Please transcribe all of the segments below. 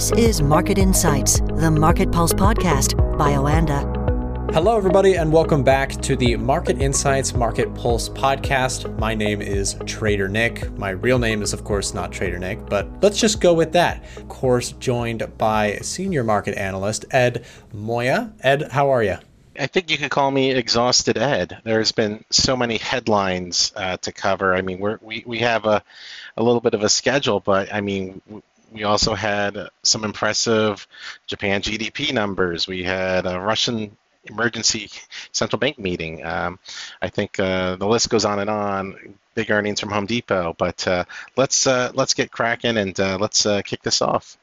This is Market Insights, the Market Pulse podcast by Oanda. Hello, everybody, and welcome back to the Market Insights Market Pulse podcast. My name is Trader Nick. My real name is, of course, not Trader Nick, but let's just go with that. Of course, joined by senior market analyst Ed Moya. Ed, how are you? I think you could call me exhausted Ed. There's been so many headlines uh, to cover. I mean, we're, we we have a, a little bit of a schedule, but I mean, we also had some impressive Japan GDP numbers. We had a Russian emergency central bank meeting. Um, I think uh, the list goes on and on. Big earnings from Home Depot, but uh, let's uh, let's get cracking and uh, let's uh, kick this off.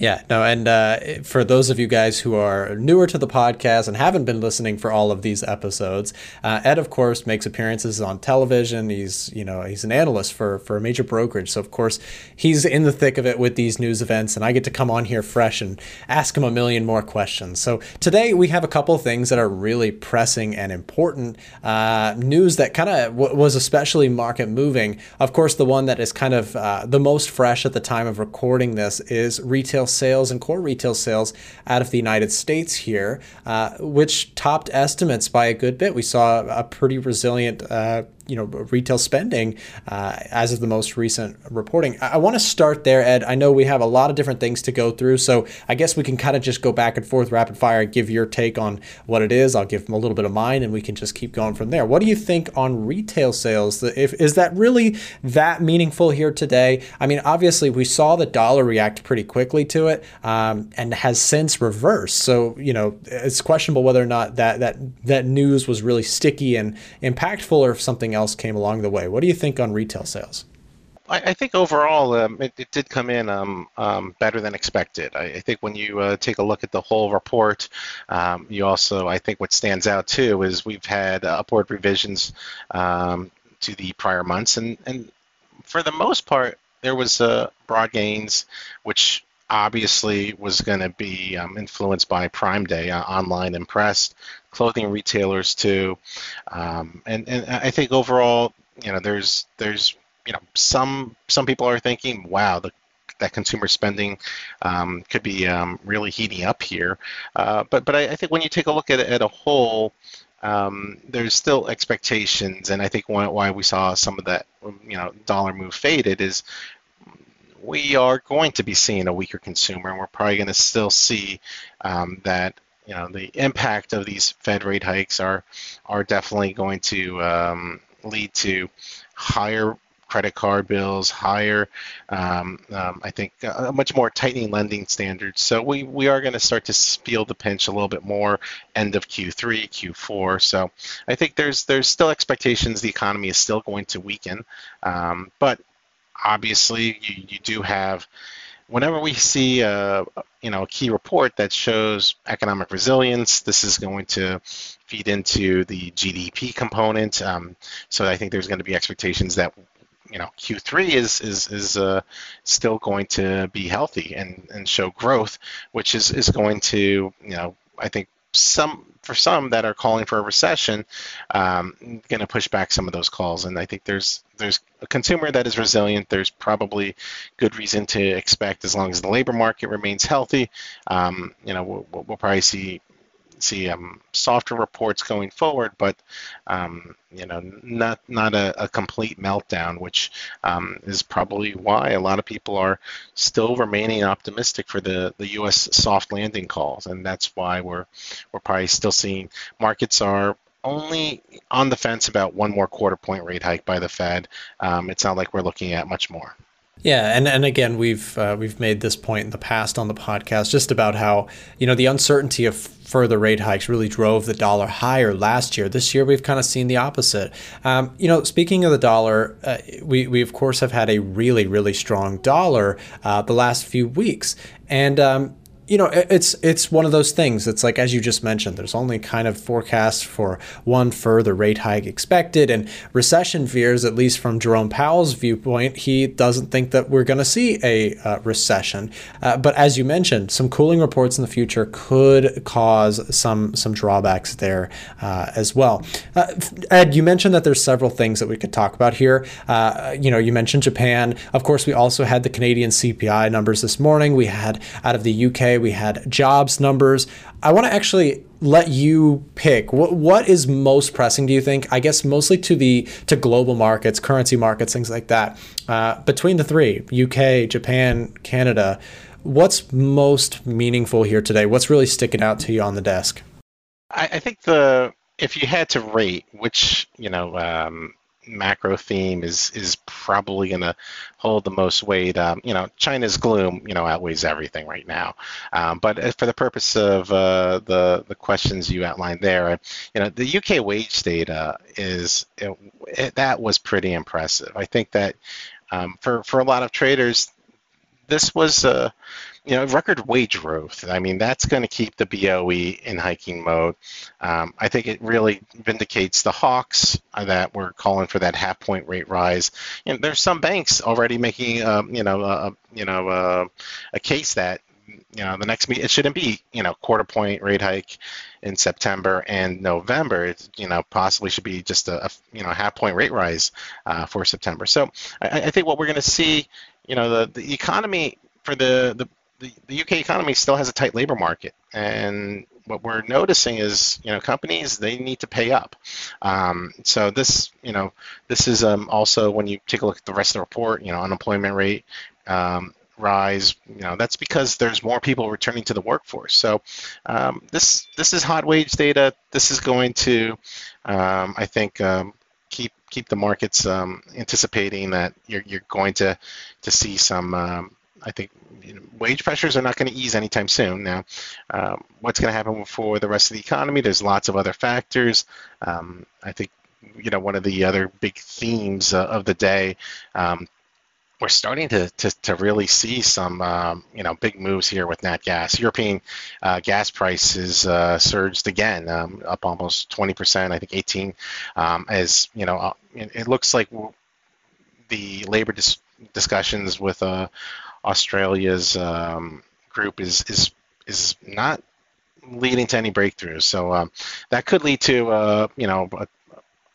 Yeah, no, and uh, for those of you guys who are newer to the podcast and haven't been listening for all of these episodes, uh, Ed, of course, makes appearances on television. He's, you know, he's an analyst for for a major brokerage, so of course he's in the thick of it with these news events, and I get to come on here fresh and ask him a million more questions. So today we have a couple of things that are really pressing and important uh, news that kind of w- was especially market moving. Of course, the one that is kind of uh, the most fresh at the time of recording this is retail sales and core retail sales out of the United States here, uh, which topped estimates by a good bit. We saw a pretty resilient uh, you know retail spending uh, as of the most recent reporting. I, I want to start there, Ed. I know we have a lot of different things to go through, so I guess we can kind of just go back and forth, rapid fire, give your take on what it is. I'll give them a little bit of mine, and we can just keep going from there. What do you think on retail sales? If is that really that meaningful here today? I mean, obviously we saw the dollar react pretty quickly to it, um, and has since reversed. So you know it's questionable whether or not that that that news was really sticky and impactful, or if something else else came along the way. What do you think on retail sales? I, think overall um, it, it, did come in um, um, better than expected. I, I think when you uh, take a look at the whole report, um, you also, I think what stands out too is we've had upward revisions um, to the prior months, and, and for the most part, there was uh, broad gains, which obviously was going to be um, influenced by Prime Day uh, online and press, clothing retailers too, um, and and I think overall, you know, there's there's you know some some people are thinking, wow, the that consumer spending um, could be um, really heating up here. Uh, but but I, I, think when you take a look at at a whole, um, there's still expectations, and I think why, why we saw some of that you know dollar move faded is we are going to be seeing a weaker consumer, and we're probably going to still see um, that you know the impact of these Fed rate hikes are are definitely going to um, lead to higher credit card bills, higher, um, um, I think, uh, much more tightening lending standards. So we, we are going to start to feel the pinch a little bit more end of Q3, Q4. So I think there's there's still expectations the economy is still going to weaken, um, but obviously you, you do have whenever we see a you know a key report that shows economic resilience this is going to feed into the gdp component. Um, so i think there's going to be expectations that you know q3 is is is uh, still going to be healthy and and show growth which is is going to you know i think some for some that are calling for a recession, um, going to push back some of those calls. And I think there's there's a consumer that is resilient. There's probably good reason to expect as long as the labor market remains healthy. Um, you know, we'll, we'll probably see see um, softer reports going forward, but um, you know, not not a, a complete meltdown, which um, is probably why a lot of people are still remaining optimistic for the the U.S. soft landing calls, and that's why we're we're probably still seeing markets are only on the fence about one more quarter point rate hike by the Fed. Um, it's not like we're looking at much more. Yeah, and, and again, we've uh, we've made this point in the past on the podcast, just about how you know the uncertainty of further rate hikes really drove the dollar higher last year. This year, we've kind of seen the opposite. Um, you know, speaking of the dollar, uh, we we of course have had a really really strong dollar uh, the last few weeks, and um, you know, it's it's one of those things. It's like as you just mentioned, there's only kind of forecasts for one further rate hike expected, and recession fears, at least from Jerome Powell's viewpoint, he doesn't think that we're going to see a uh, recession. Uh, but as you mentioned, some cooling reports in the future could cause some some drawbacks there uh, as well. Uh, Ed, you mentioned that there's several things that we could talk about here. Uh, you know, you mentioned Japan. Of course, we also had the Canadian CPI numbers this morning. We had out of the UK, we had jobs numbers. I want to actually let you pick what what is most pressing do you think? I guess mostly to the to global markets currency markets things like that. Uh, between the three uk japan canada what's most meaningful here today? What's really sticking out to you on the desk? I, I think the if you had to rate which you know um, macro theme is is probably going to hold the most weight. Um, you know, China's gloom, you know, outweighs everything right now. Um, but for the purpose of uh, the the questions you outlined there, you know, the UK wage data is it, it, that was pretty impressive. I think that um, for for a lot of traders, this was a you know, record wage growth. I mean, that's going to keep the BOE in hiking mode. Um, I think it really vindicates the Hawks that were calling for that half point rate rise. And there's some banks already making, um, you know, a, you know, uh, a case that you know the next meet it shouldn't be you know quarter point rate hike in September and November. It, you know possibly should be just a, a you know half point rate rise uh, for September. So I, I think what we're going to see, you know, the, the economy for the, the the, UK economy still has a tight labor market, and what we're noticing is, you know, companies they need to pay up. Um, so this, you know, this is um, also when you take a look at the rest of the report, you know, unemployment rate um, rise. You know, that's because there's more people returning to the workforce. So um, this this is hot wage data. This is going to, um, I think, um, keep the markets anticipating that you're you're going to to see some I think you know, wage pressures are not going to ease anytime soon. Now, um, what's going to happen for the rest of the economy? There's lots of other factors. Um, I think you know one of the other big themes uh, of the day. We're starting to, to, to, really see some um, you know big moves here with nat gas. European uh, gas prices uh, surged again, um, up almost 20%. I think 18. Um, as you know, uh, it, it, looks like the labor dis- discussions with uh, Australia's um, group is is is not leading to any breakthroughs. So um, that could lead to uh, you know a,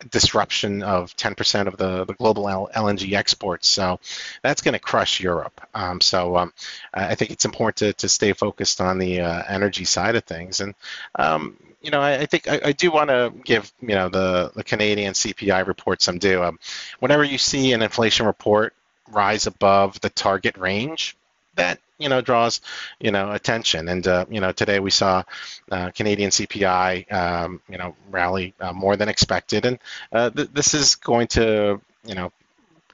disruption of 10% of the, the global LNG exports. So that's going to crush Europe. Um, so um, I think it's important to, to stay focused on the uh, energy side of things. And um, you know, I, I think I, I do want to give you know the the Canadian CPI report some due. Um, whenever you see an inflation report rise above the target range, that you know draws you know attention. And uh, you know today we saw uh, Canadian CPI um, you know rally uh, more than expected, and uh, th- this is going to you know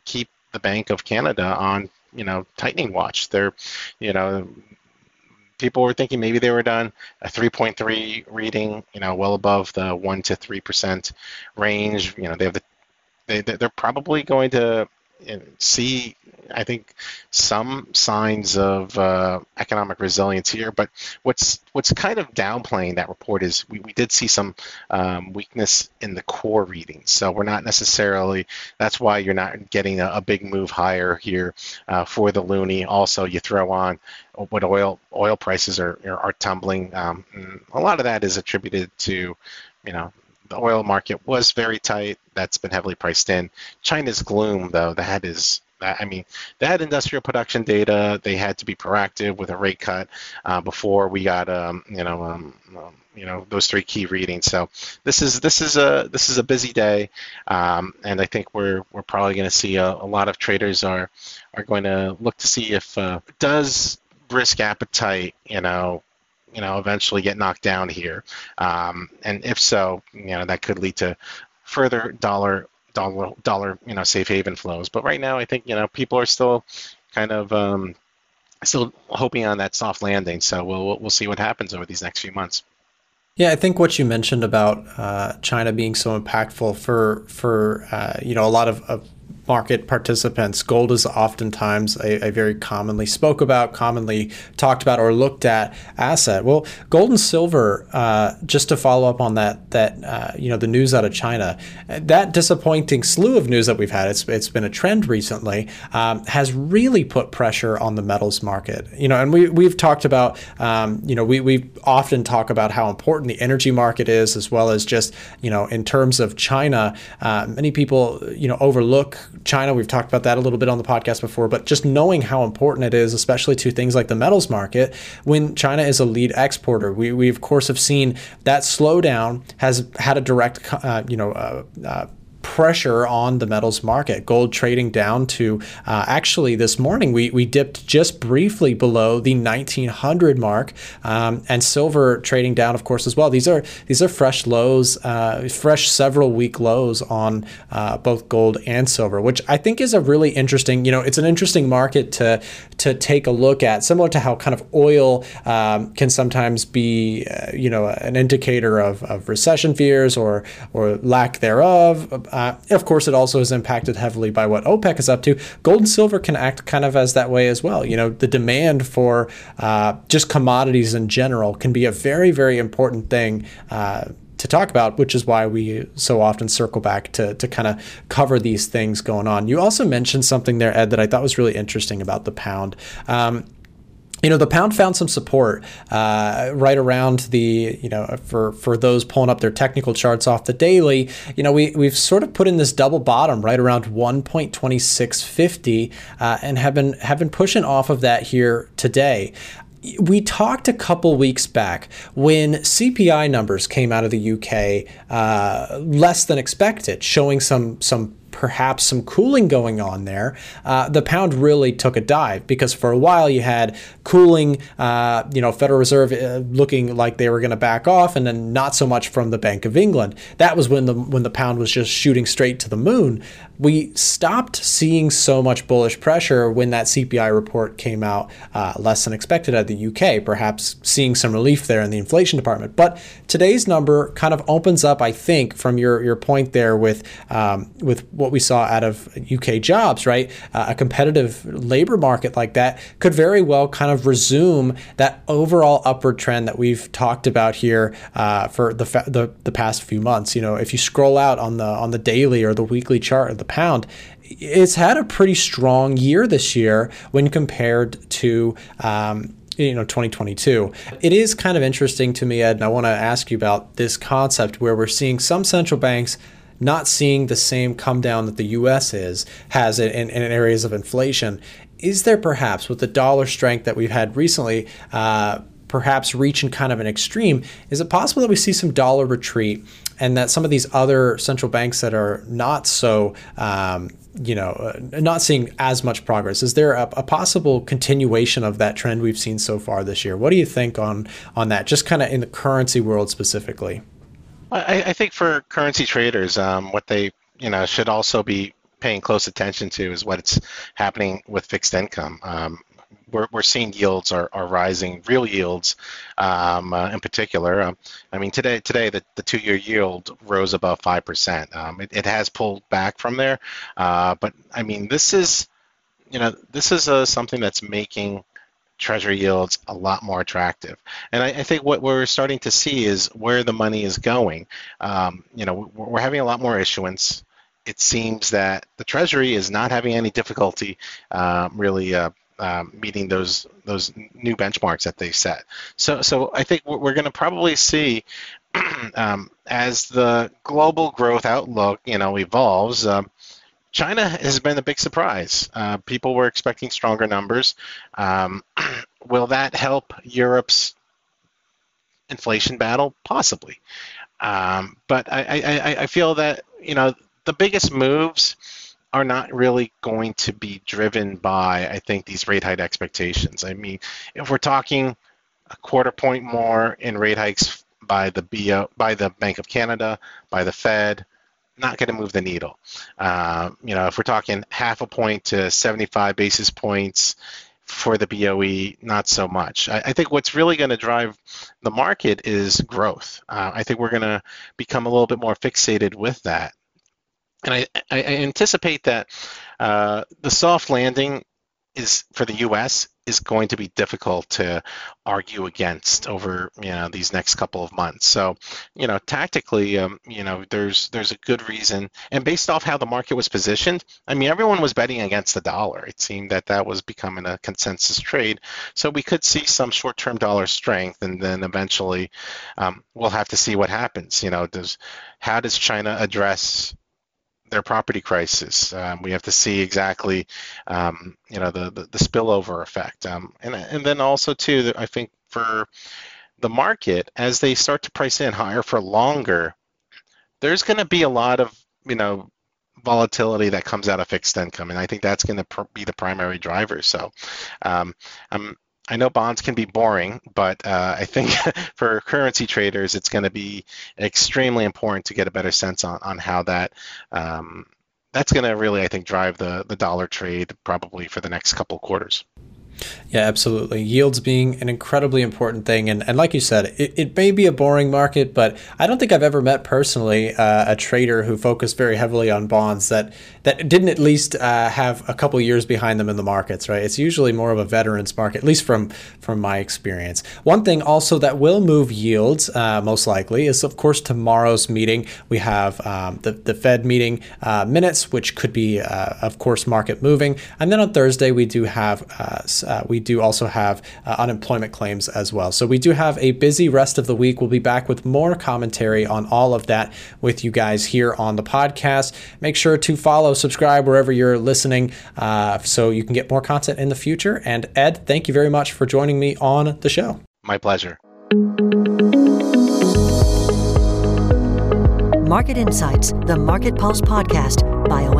keep the Bank of Canada on you know tightening watch. They're you know people were thinking maybe they were done a 3.3 reading, you know, well above the one to three percent range. You know, they have the they they're probably going to see, I think, some signs of uh, economic resilience here. But what's what's kind of downplaying that report is we, we did see some um, weakness in the core readings. So we're not necessarily. That's why you're not getting a, a big move higher here uh, for the loonie. Also, you throw on what oil oil prices are are, are tumbling. Um, a lot of that is attributed to you know the oil market was very tight. That's been heavily priced in. China's gloom, though, that is I mean, they had industrial production data. They had to be proactive with a rate cut uh, before we got, um, you know, um, um, you know, those three key readings. So this is this is a this is a busy day, um, and I think we're we're probably going to see a, a, lot of traders are are going to look to see if uh, does risk appetite, you know, you know, eventually get knocked down here? Um, and if so, you know, that could lead to further dollar dollar dollar you know safe haven flows. But right now, I think you know people are still kind of um, still hoping on that soft landing. So we'll we'll see what happens over these next few months. Yeah, I think what you mentioned about uh, China being so impactful for for uh, you know a lot of, of market participants, gold is oftentimes a, a, very commonly spoke about, commonly talked about, or looked at asset. Well, gold and silver, uh, just to follow up on that, that uh, you know, the news out of China, that disappointing slew of news that we've had, it's, it's been a trend recently, um, has really put pressure on the metals market. You know, and we, we've talked about, um, you know, we, we often talk about how important the energy market is, as well as just, you know, in terms of China, uh, many people, you know, overlook China. We've talked about that a little bit on the podcast before, but just knowing how important it is, especially to things like the metals market, when China is a lead exporter. We, we of course have seen that slowdown has had a direct, uh, you know, uh, uh pressure on the metals market. Gold trading down to uh, actually this morning we, we dipped just briefly below the 1900 mark, um, and silver trading down, of course, as well. These are these are fresh lows, uh, fresh several week lows on uh, both gold and silver, which I think is a really interesting. You know, it's an interesting market to to take a look at, similar to how kind of oil um, can sometimes be, uh, you know, an indicator of, of recession fears or or lack thereof uh, of course, it also is impacted heavily by what OPEC is up to. Gold and silver can act kind of as that way as well. You know, the demand for uh, just commodities in general can be a very, very important thing. Uh, to talk about, which is why we so often circle back to, to kind of cover these things going on. You also mentioned something there, Ed, that I thought was really interesting about the pound. Um, you know the pound found some support uh, right around the you know for for those pulling up their technical charts off the daily. You know we we've sort of put in this double bottom right around 1.2650 uh, and have been have been pushing off of that here today. We talked a couple weeks back when CPI numbers came out of the UK uh, less than expected, showing some some perhaps some cooling going on there, uh, the pound really took a dive because for a while you had cooling, uh, you know, Federal Reserve uh, looking like they were going to back off, and then not so much from the Bank of England. That was when the when the pound was just shooting straight to the moon. We stopped seeing so much bullish pressure when that CPI report came out uh, less than expected at the UK, perhaps seeing some relief there in the inflation department. But today's number kind of opens up, I think, from your your point there with um, with what we saw out of UK jobs, right? Uh, a competitive labor market like that could very well kind of resume that overall upward trend that we've talked about here uh, for the, fa- the the past few months. You know, if you scroll out on the on the daily or the weekly chart of the pound, it's had a pretty strong year this year when compared to. Um, you know 2022 it is kind of interesting to me ed and i want to ask you about this concept where we're seeing some central banks not seeing the same come down that the U.S. is has in, in, in areas of inflation. Is there perhaps, with the dollar strength that we've had recently, uh, perhaps reaching kind of an extreme, is it possible that we see some dollar retreat and that some of these other central banks that are not so um, you know, uh, not seeing as much progress. Is there a, a, possible continuation of that trend we've seen so far this year? What do you think on on that? Just kind of in the currency world specifically. I, I think for currency traders, um, what they you know should also be paying close attention to is what's happening with fixed income. Um, we're, we're seeing yields are, are rising, real yields um, uh, in particular. Um, I mean, today today the, the two-year yield rose above 5%. Um, it, it has pulled back from there, uh, but I mean, this is, you know, this is uh, something that's making treasury yields a lot more attractive. And I, I, think what we're starting to see is where the money is going. Um, you know, we're having a lot more issuance. It seems that the treasury is not having any difficulty um, really uh, um, meeting those those new benchmarks that they set. So, so I think we're going to probably see um, as the global growth outlook, you know, evolves. Um, China has been a big surprise. Uh, people were expecting stronger numbers. Um, will that help Europe's inflation battle? Possibly. Um, but I, I, I feel that you know the biggest moves are not really going to be driven by I think these rate hike expectations. I mean, if we're talking a quarter point more in rate hikes by the BO, by the Bank of Canada, by the Fed, not going to move the needle. Uh, you know, if we're talking half a point to 75 basis points for the BOE, not so much. I, I think what's really going to drive the market is growth. Uh, I think we're going to become a little bit more fixated with that. and I, I anticipate that uh, the soft landing is for the U.S. is going to be difficult to argue against over you know these next couple of months. So you know tactically, um, you know there's there's a good reason, and based off how the market was positioned, I mean everyone was betting against the dollar. It seemed that that was becoming a consensus trade. So we could see some short-term dollar strength, and then eventually um, we'll have to see what happens. You know, does how does China address their property crisis. Um, we have to see exactly, um, you know, the, the, the spillover effect, um, and and then also too, I think for the market as they start to price in higher for longer, there's going to be a lot of you know volatility that comes out of fixed income, and I think that's going to pr- be the primary driver. So, um, I'm I know bonds can be boring, but uh, I think for currency traders, it's going to be extremely important to get a better sense on, on how that um, that's going to really, I think, drive the the dollar trade probably for the next couple quarters. Yeah, absolutely. Yields being an incredibly important thing. And, and like you said, it, it may be a boring market, but I don't think I've ever met personally uh, a trader who focused very heavily on bonds that, that didn't at least uh, have a couple years behind them in the markets, right? It's usually more of a veteran's market, at least from, from my experience. One thing also that will move yields, uh, most likely, is of course tomorrow's meeting. We have um, the, the Fed meeting uh, minutes, which could be, uh, of course, market moving. And then on Thursday, we do have uh, uh, we do also have uh, unemployment claims as well. So we do have a busy rest of the week. We'll be back with more commentary on all of that with you guys here on the podcast. Make sure to follow, subscribe wherever you're listening uh, so you can get more content in the future. And Ed, thank you very much for joining me on the show. My pleasure. Market Insights, the Market Pulse podcast by Oanda.